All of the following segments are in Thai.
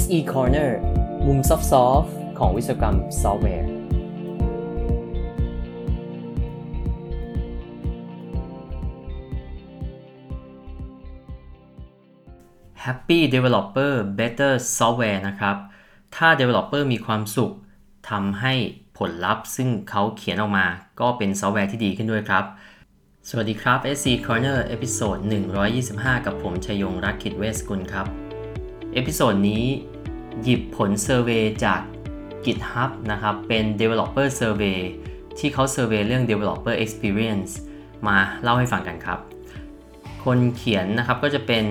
SE Corner มุมซอฟต์ของวิศวกรรมซอฟต์แวร์ Happy Developer Better Software นะครับ ถ้า Developer มีความสุขทำให้ผลลัพธ์ซึ่งเขาเขียนออกมาก็เป็นซอฟต์แวร์ที่ดีขึ้นด้วยครับ สวัสดีครับ SE Corner episode 125 กับผมชยงรักขิดเวสกุลครับ episode นี้หยิบผล survey จาก GitHub นะครับ เป็น Developer Survey ที่เขา survey เรื่อง Developer Experience มาเล่าให้ฟังกันครับ คนเขียนนะครับก็จะเป็น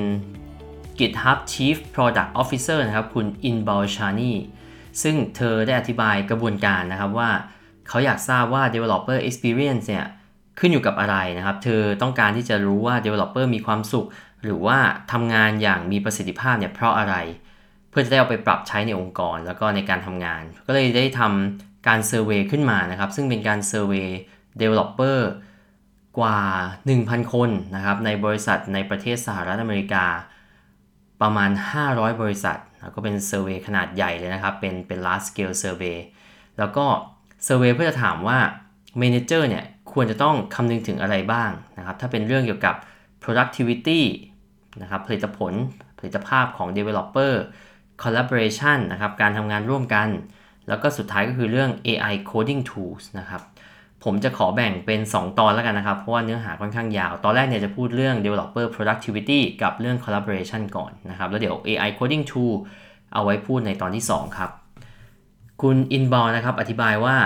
GitHub Chief Product Officer นะครับคุณ Inbal Shani ซึ่งเธอได้อธิบายกระบวนการนะครับว่าเขาอยากทราบว่า Developer Experience เนี่ยขึ้นอยู่กับอะไรนะครับ เธอต้องการที่จะรู้ว่า Developer มีความสุข หรือว่าทำงานอย่างมีประสิทธิภาพเนี่ยเพราะอะไร เพื่อจะได้เอาไปปรับใช้ในองค์กรแล้วก็ในการทำงาน ก็เลยได้ทำการ survey ขึ้นมานะครับ ซึ่งเป็นการเซอร์เวย Developer กว่า 1,000 คนนะครับในบริษัทในประเทศสหรัฐอเมริกา ประมาณ 500 บริษัท ก็เป็น survey ขนาดใหญ่เลยนะครับ เป็นเป็น large scale survey แล้วก็เซอร์เวยเพื่อจะถามว่า manager เนี่ยควรจะต้องคำนึงถึงอะไรบ้างนะครับ ถ้าเป็นเรื่องเกี่ยวกับ productivity นะครับผลิตผลผลิตภาพของ developer collaboration นะครับการทำงานร่วมกัน แล้วก็สุดท้ายก็คือเรื่อง AI coding tools นะครับผมจะขอแบ่งเป็น 2 ตอนแล้วกันนะครับ เพราะว่าเนื้อหาค่อนข้างยาว ตอนแรกเนี่ยจะพูดเรื่อง developer productivity กับเรื่อง collaboration ก่อนนะครับ แล้วเดี๋ยว AI coding tool เอาไว้พูดในตอนที่ 2 ครับ คุณ Inbal นะครับ อธิบายว่า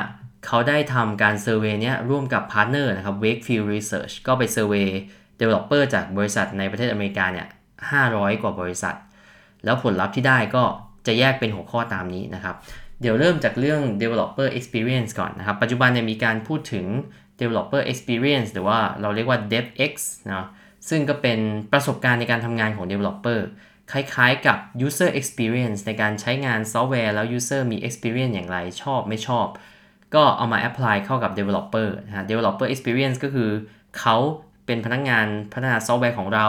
เขาได้ทำการ survey นี้ร่วมกับพาร์ทเนอร์นะครับ Wakefield Research ก็ไป survey developer จากบริษัทในประเทศอเมริกาเนี่ย500 กว่าบริษัท แล้วผลลัพธ์ที่ได้ก็จะแยกเป็นหัวข้อตามนี้นะครับ เดี๋ยวเริ่มจากเรื่อง developer experience ก่อนนะครับ ปัจจุบันเนี่ยมีการพูดถึง developer experience หรือว่าเราเรียกว่า DevX นะซึ่งก็เป็นประสบการณ์ในการทำงานของ developer คล้ายๆกับ user experience ในการใช้งานซอฟต์แวร์แล้ว user มี experience อย่างไรชอบไม่ชอบ ก็เอามา apply เข้ากับ developer นะ developer experience ก็คือเขา เป็นพนักงานพัฒนาซอฟต์แวร์ของเรา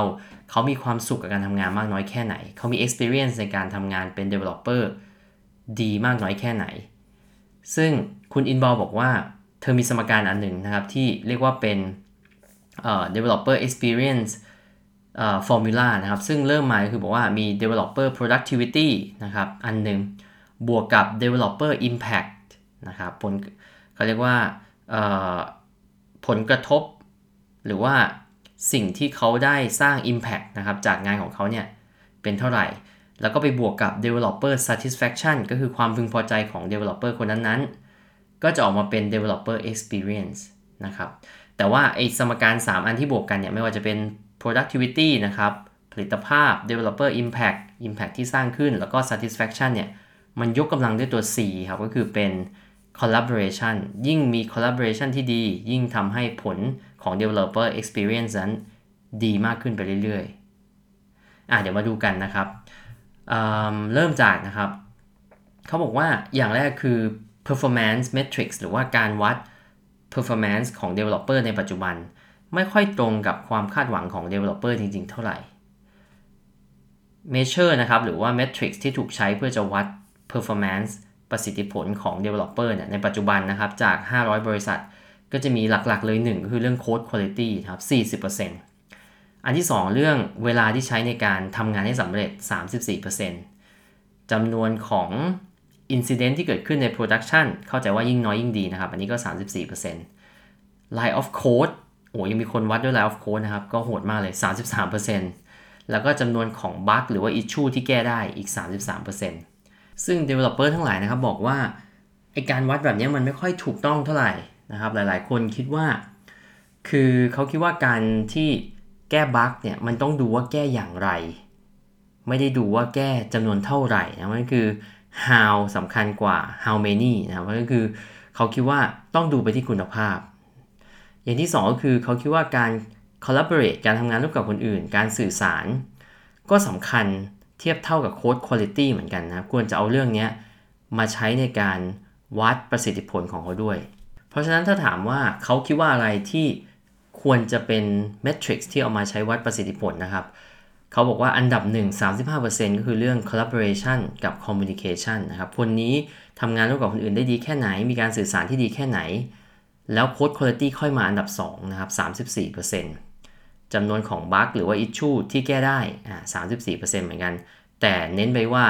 เขามีความสุขกับการทำงานมากน้อยแค่ไหน เขามี experience ในการทำงานเป็น developer ดีมากน้อยแค่ไหน ซึ่งคุณ Inbal บอกว่าเธอมีสมการอันหนึ่งนะครับ ที่เรียกว่าเป็น developer experience formula นะครับ ซึ่งเริ่มมาคือบอกว่ามี developer productivity นะครับ อันหนึ่งบวกกับ developer impact นะครับผลเขาเรียกว่าผลกระทบ หรือว่าสิ่งที่เขาได้สร้าง impact นะครับจากงานของเขาเนี่ยเป็นเท่าไหร่ แล้วก็ไปบวกกับ developer satisfaction ก็คือความพึงพอใจของ developer คนนั้นๆ ก็จะออกมาเป็น developer experience นะครับแต่ว่าไอสมการ 3 อันที่บวกกันเนี่ยไม่ว่าจะเป็น productivity นะครับผลิตภาพ developer impact impact ที่สร้างขึ้นแล้วก็ satisfaction เนี่ยมันยกกำลังด้วยตัว C ครับ ก็คือเป็น collaboration ยิ่งมี collaboration ที่ดี ยิ่งทำให้ผล ของ developer experience นั้นดีมากขึ้นไปเรื่อยๆอะเดี๋ยวมาดูกันนะครับเเริ่มจากนะครับเขาบอกว่าอย่างแรกคือ performance metrics หรือว่าการวัด performance ของ developer ในปัจจุบัน ไม่ค่อยตรงกับความคาดหวังของ developer จริง ๆ เท่าไหร่ measure นะครับหรือว่า metrics ที่ถูกใช้เพื่อจะวัด performance ประสิทธิผลของ developer เนี่ยในปัจจุบันนะครับจาก 500 บริษัท ก็จะมีหลักๆเลยหนึ่งก็คือเรื่อง code quality ครับ40%อันที่ 2 เรื่องเวลาที่ใช้ในการทำงานให้สำเร็จ 34%จำนวนของ incident ที่เกิดขึ้นใน production เข้าใจว่ายิ่งน้อยยิ่งดีนะครับ อันนี้ก็ 34% line of code โอ้ยังมีคนวัดด้วย line of code นะครับ ก็โหดมากเลย 33%แล้วก็จำนวนของ bug หรือว่า issue ที่แก้ได้อีก 33%ซึ่ง developer ทั้งหลายนะครับบอกว่าไอการวัดแบบนี้มันไม่ค่อยถูกต้องเท่าไหร่ นะครับหลายๆ คนคิดว่า คือเขาคิดว่าการที่แก้บั๊กเนี่ยมันต้องดูว่าแก้อย่างไร ไม่ได้ดูว่าแก้จำนวนเท่าไหร่นะมันคือ how สำคัญกว่า how many นะครับก็คือเขาคิดว่าต้องดูไปที่คุณภาพ อย่างที่ 2 ก็คือเขาคิดว่าการ collaborate การทำงานร่วมกับคนอื่น การสื่อสาร ก็สำคัญเทียบเท่ากับ code quality เหมือนกันนะควรจะเอาเรื่องนี้มาใช้ในการวัดประสิทธิผลของเขาด้วย เพราะฉะนั้นถ้าถามว่าเขาคิดว่าอะไรที่ควรจะเป็น metrics ที่เอามาใช้วัดประสิทธิผลนะครับ เขาบอกว่าอันดับ 1 35%ก็คือเรื่อง collaboration กับ communication นะครับ คนนี้ทำงานร่วมกับคนอื่นได้ดีแค่ไหน มีการสื่อสารที่ดีแค่ไหน แล้ว code quality ค่อยมาอันดับ 2 นะครับ 34%จำนวนของบั๊กหรือว่า issue ที่แก้ได้อ่า34%เหมือนกัน แต่เน้นไปว่า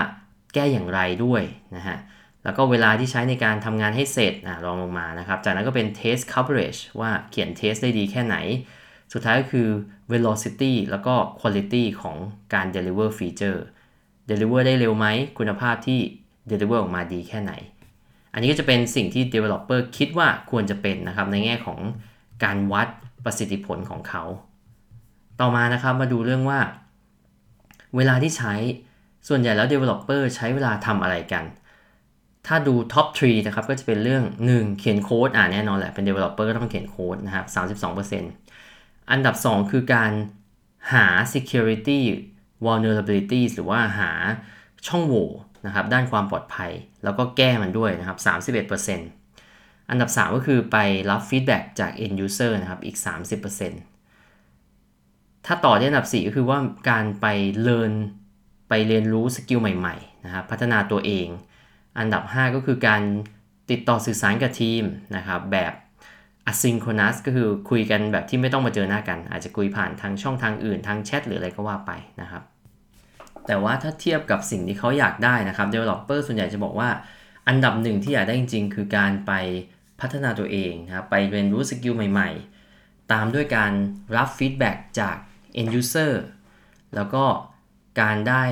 แก้อย่างไรด้วยนะฮะ แล้วก็เวลาที่ใช้ในการทำงานให้เสร็จอ่ารองลงมานะครับ จากนั้นก็เป็น test coverage ว่าเขียน test ได้ดีแค่ไหน สุดท้ายก็คือ velocity แล้วก็ quality ของการ deliver feature deliver ได้เร็วไหม คุณภาพที่ deliver ออกมาดีแค่ไหน อันนี้ก็จะเป็นสิ่งที่ developer คิดว่าควรจะเป็นนะครับ ในแง่ของการวัดประสิทธิผลของเขา ต่อมานะครับมาดูเรื่องว่า เวลาที่ใช้ส่วนใหญ่แล้ว developer ใช้เวลาทำอะไรกัน ถ้าดู top 3นะครับก็จะเป็นเรื่อง 1 เขียนโค้ดอ่าแน่นอนแหละ เป็น developer ก็ต้องเขียนโค้ดนะครับ 32%อันดับ 2 คือการหา security vulnerabilities หรือว่าหาช่องโหว่นะครับด้านความปลอดภัย แล้วก็แก้มันด้วยนะครับ 31%อันดับ 3 ก็คือไปรับ feedback จาก end user นะครับอีก 30%ถ้าต่อที่อันดับ 4 ก็คือว่าการไป learn ไปเรียนรู้สกิลใหม่ๆนะครับพัฒนาตัวเอง อันดับ 5 ก็คือการติดต่อสื่อสารกับทีมนะครับแบบ asynchronous ก็คือคุยกันแบบที่ไม่ต้องมาเจอหน้ากัน อาจจะคุยผ่านทางช่องทางอื่นทางแชทหรืออะไรก็ว่าไปนะครับ แต่ว่าถ้าเทียบกับสิ่งที่เขาอยากได้นะครับ developer ส่วนใหญ่จะบอกว่า อันดับหนึ่งที่อยากได้จริง ๆ คือการไปพัฒนาตัวเองนะครับไปเรียนรู้ skill ใหม่ๆ ตามด้วยการรับ feedback จาก end user แล้วก็การได้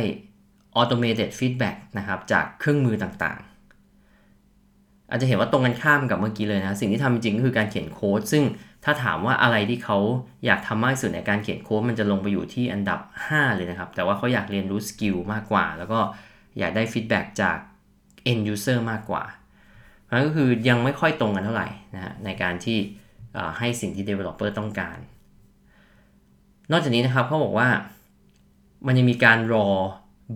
automated feedback นะครับจากเครื่องมือต่างๆ อาจจะเห็นว่าตรงกันข้ามกับเมื่อกี้เลยนะ สิ่งที่ทำจริงก็คือการเขียนโค้ด ซึ่งถ้าถามว่าอะไรที่เขาอยากทำมากที่สุดในการเขียนโค้ดมันจะลงไปอยู่ที่อันดับ 5 เลยนะครับ แต่ว่าเขาอยากเรียนรู้ skill มากกว่า แล้วก็อยากได้ฟีดแบ็กจาก end user มากกว่าเพราะก็คือยังไม่ค่อยตรงกันเท่าไหร่นะฮะในการที่ให้สิ่งที่ developer ต้องการ นอกจากนี้นะครับเขาบอกว่ามันยังมีการรอ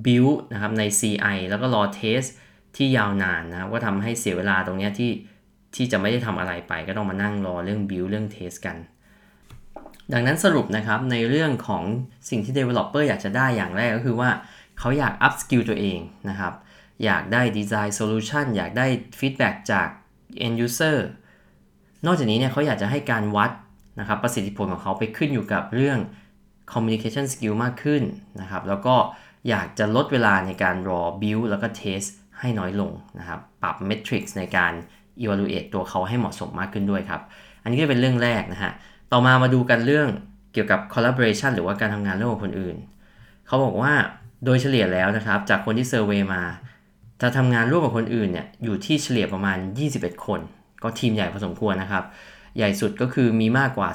build นะครับใน CI แล้วก็รอ test ที่ยาวนานนะก็ทำให้เสียเวลาตรงนี้ที่ที่จะไม่ได้ทำอะไรไปก็ต้องมานั่งรอเรื่อง build เรื่อง test กัน ดังนั้นสรุปนะครับในเรื่องของสิ่งที่ developer อยากจะได้อย่างแรกก็คือว่าเขาอยาก up skill ตัวเองนะครับ อยากได้ design solution อยากได้ feedback จาก end user นอกจากนี้เนี่ยเขาอยากจะให้การวัดนะครับประสิทธิผลของเขาไปขึ้นอยู่กับเรื่อง communication skill มากขึ้นนะครับ แล้วก็ อยากจะลดเวลาในการรอบิ i แล้วก็เทสให้น้อยลงนะครับ ปรับเมทริกซ์ในการ evaluate ตัวเขาให้เหมาะสมมากขึ้นด้วยครับ อันนี้ก็เป็นเรื่องแรกนะฮะ ต่อมามาดูกันเรื่องเกี่ยวกับ collaboration หรือว่าการทำงานร่วมกับคนอื่น เขาบอกว่าโดยเฉลี่ยแล้วนะครับ จากคนที่เซอร์เวย์มาจะทำงานร่วมกับคนอื่นเนี่ยอยู่ที่เฉลี่ยประมาณ 21 คน ก็ทีมใหญ่พอสมควรนะครับ ใหญ่สุดก็คือมีมากกว่า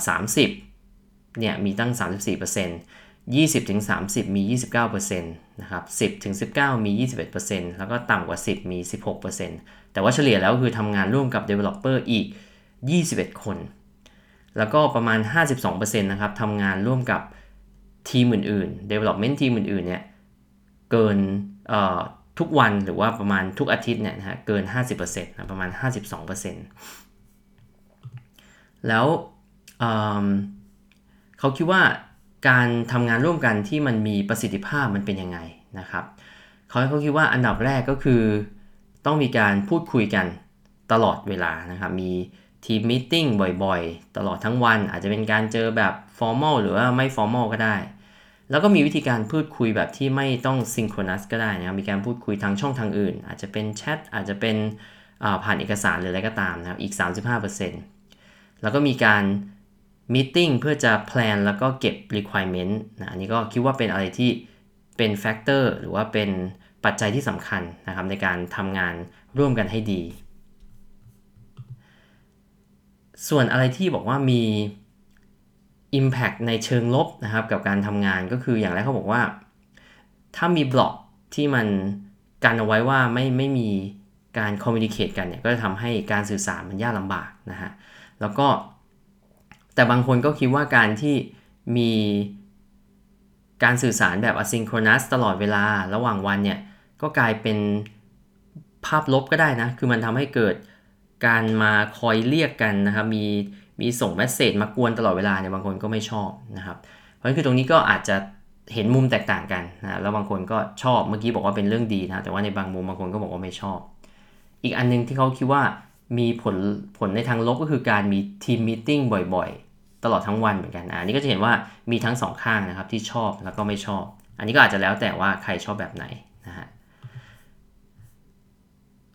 30เนี่ยมีตั้ง 34%เ20-30 มี 29%นะครับ 10-19 มี 21%แล้วก็ต่ำกว่า 10 มี 16%แต่ว่าเฉลี่ยแล้วคือทำงานร่วมกับ Developer อีก 21 คน แล้วก็ประมาณ 52%นะครับทำงานร่วมกับทีมอื่นๆ Development ทีมอื่นๆ เนี่ย เกินทุกวันหรือว่าประมาณทุกอาทิตย์เนี่ยนะฮะเกิน 50%นะประมาณ 52%แล้วเเขาคิดว่า การทำงานร่วมกันที่มันมีประสิทธิภาพมันเป็นยังไงนะครับเขาเขาคิดว่าอันดับแรกก็คือ ต้องมีการพูดคุยกันตลอดเวลานะครับ มี team meeting บ่อยๆ ตลอดทั้งวัน อาจจะเป็นการเจอแบบ formal หรือว่าไม่ formal ก็ได้ แล้วก็มีวิธีการพูดคุยแบบที่ไม่ต้อง synchronous ก็ได้นะครับ มีการพูดคุยทางช่องทางอื่น อาจจะเป็นแชทอาจจะเป็นผ่านเอกสารหรืออะไรก็ตามนะครับ อีก 35%แล้วก็มีการ meeting เพื่อจะ plan แล้วก็เก็บ requirement นะอันนี้ก็คิดว่าเป็นอะไรที่เป็นแฟกเตอร์หรือว่าเป็นปัจจัยที่สำคัญนะครับในการทำงานร่วมกันให้ดี ส่วนอะไรที่บอกว่ามี Impact ในเชิงลบนะครับกับการทำงานก็คืออย่างแรกเขาบอกว่า ถ้ามีบล็อกที่มันกันเอาไว้ว่าไม่ไม่มีการคอมมิวนิเคตกันเนี่ยก็จะทำให้การสื่อสารมันยากลำบากนะฮะแล้วก็ แต่บางคนก็คิดว่าการที่มีการสื่อสารแบบ asynchronous ตลอดเวลาระหว่างวันเนี่ย ก็กลายเป็นภาพลบก็ได้นะ คือมันทำให้เกิดการมาคอยเรียกกันนะครับ มีมีส่งเมสเซจมากวนตลอดเวลาเนี่ยบางคนก็ไม่ชอบนะครับ เพราะฉะนั้นคือตรงนี้ก็อาจจะเห็นมุมแตกต่างกันนะแล้วบางคนก็ชอบเมื่อกี้บอกว่าเป็นเรื่องดีนะแต่ว่าในบางมุมบางคนก็บอกว่าไม่ชอบ อีกอันหนึงที่เขาคิดว่ามีผลผลในทางลบก็คือการมีทีมมีติ้งบ่อยๆ ตลอดทั้งวันเหมือนกันอันนี้ก็จะเห็นว่ามีทั้งสองข้างนะครับที่ชอบแล้วก็ไม่ชอบ อันนี้ก็อาจจะแล้วแต่ว่าใครชอบแบบไหนนะฮะ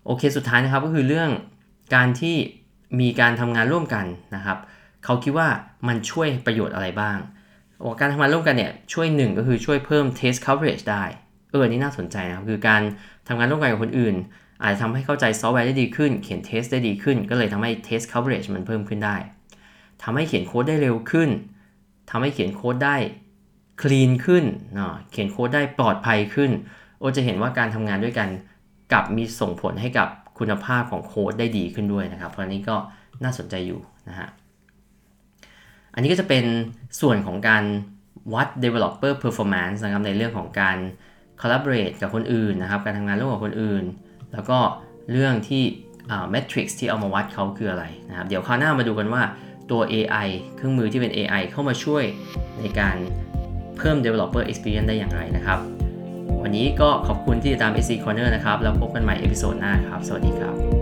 โอเคสุดท้ายนะครับก็คือเรื่องการที่มีการทำงานร่วมกันนะครับเขาคิดว่ามันช่วยประโยชน์อะไรบ้างาการทำงานร่วมกันเนี่ยช่วยหนึ่งก็คือช่วยเพิ่ม test coverage ได้ เอออันนี้น่าสนใจนะครับ คือการทำงานร่วมกันกับคนอื่น อาจจะทำให้เข้าใจซอฟต์แวร์ได้ดีขึ้น เขียน test ได้ดีขึ้น ก็เลยทำให้ test coverage มันเพิ่มขึ้นได้ ทำให้เขียนโค้ดได้เร็วขึ้นทำให้เขียนโค้ดได้ clean ขึ้นเนาะเขียนโค้ดได้ปลอดภัยขึ้น โอจะเห็นว่าการทำงานด้วยกันกลับมีส่งผลให้กับคุณภาพของโค้ดได้ดีขึ้นด้วยนะครับ เพราะนี้ก็น่าสนใจอยู่นะฮะ อันนี้ก็จะเป็นส่วนของการวัด developer performance นะครับในเรื่องของการ collaborate กับคนอื่นนะครับ การทำงานร่วมกับคนอื่น แล้วก็เรื่องที่ metrics ที่เอามาวัดเขาคืออะไรนะครับ เดี๋ยวคราวหน้ามาดูกันว่า ตัว AI เครื่องมือที่เป็น AI เข้ามาช่วยในการเพิ่ม developer experience ได้อย่างไรนะครับ วันนี้ก็ขอบคุณที่ติดตาม SC Corner นะครับ แล้วพบกันใหม่ episode หน้าครับ สวัสดีครับ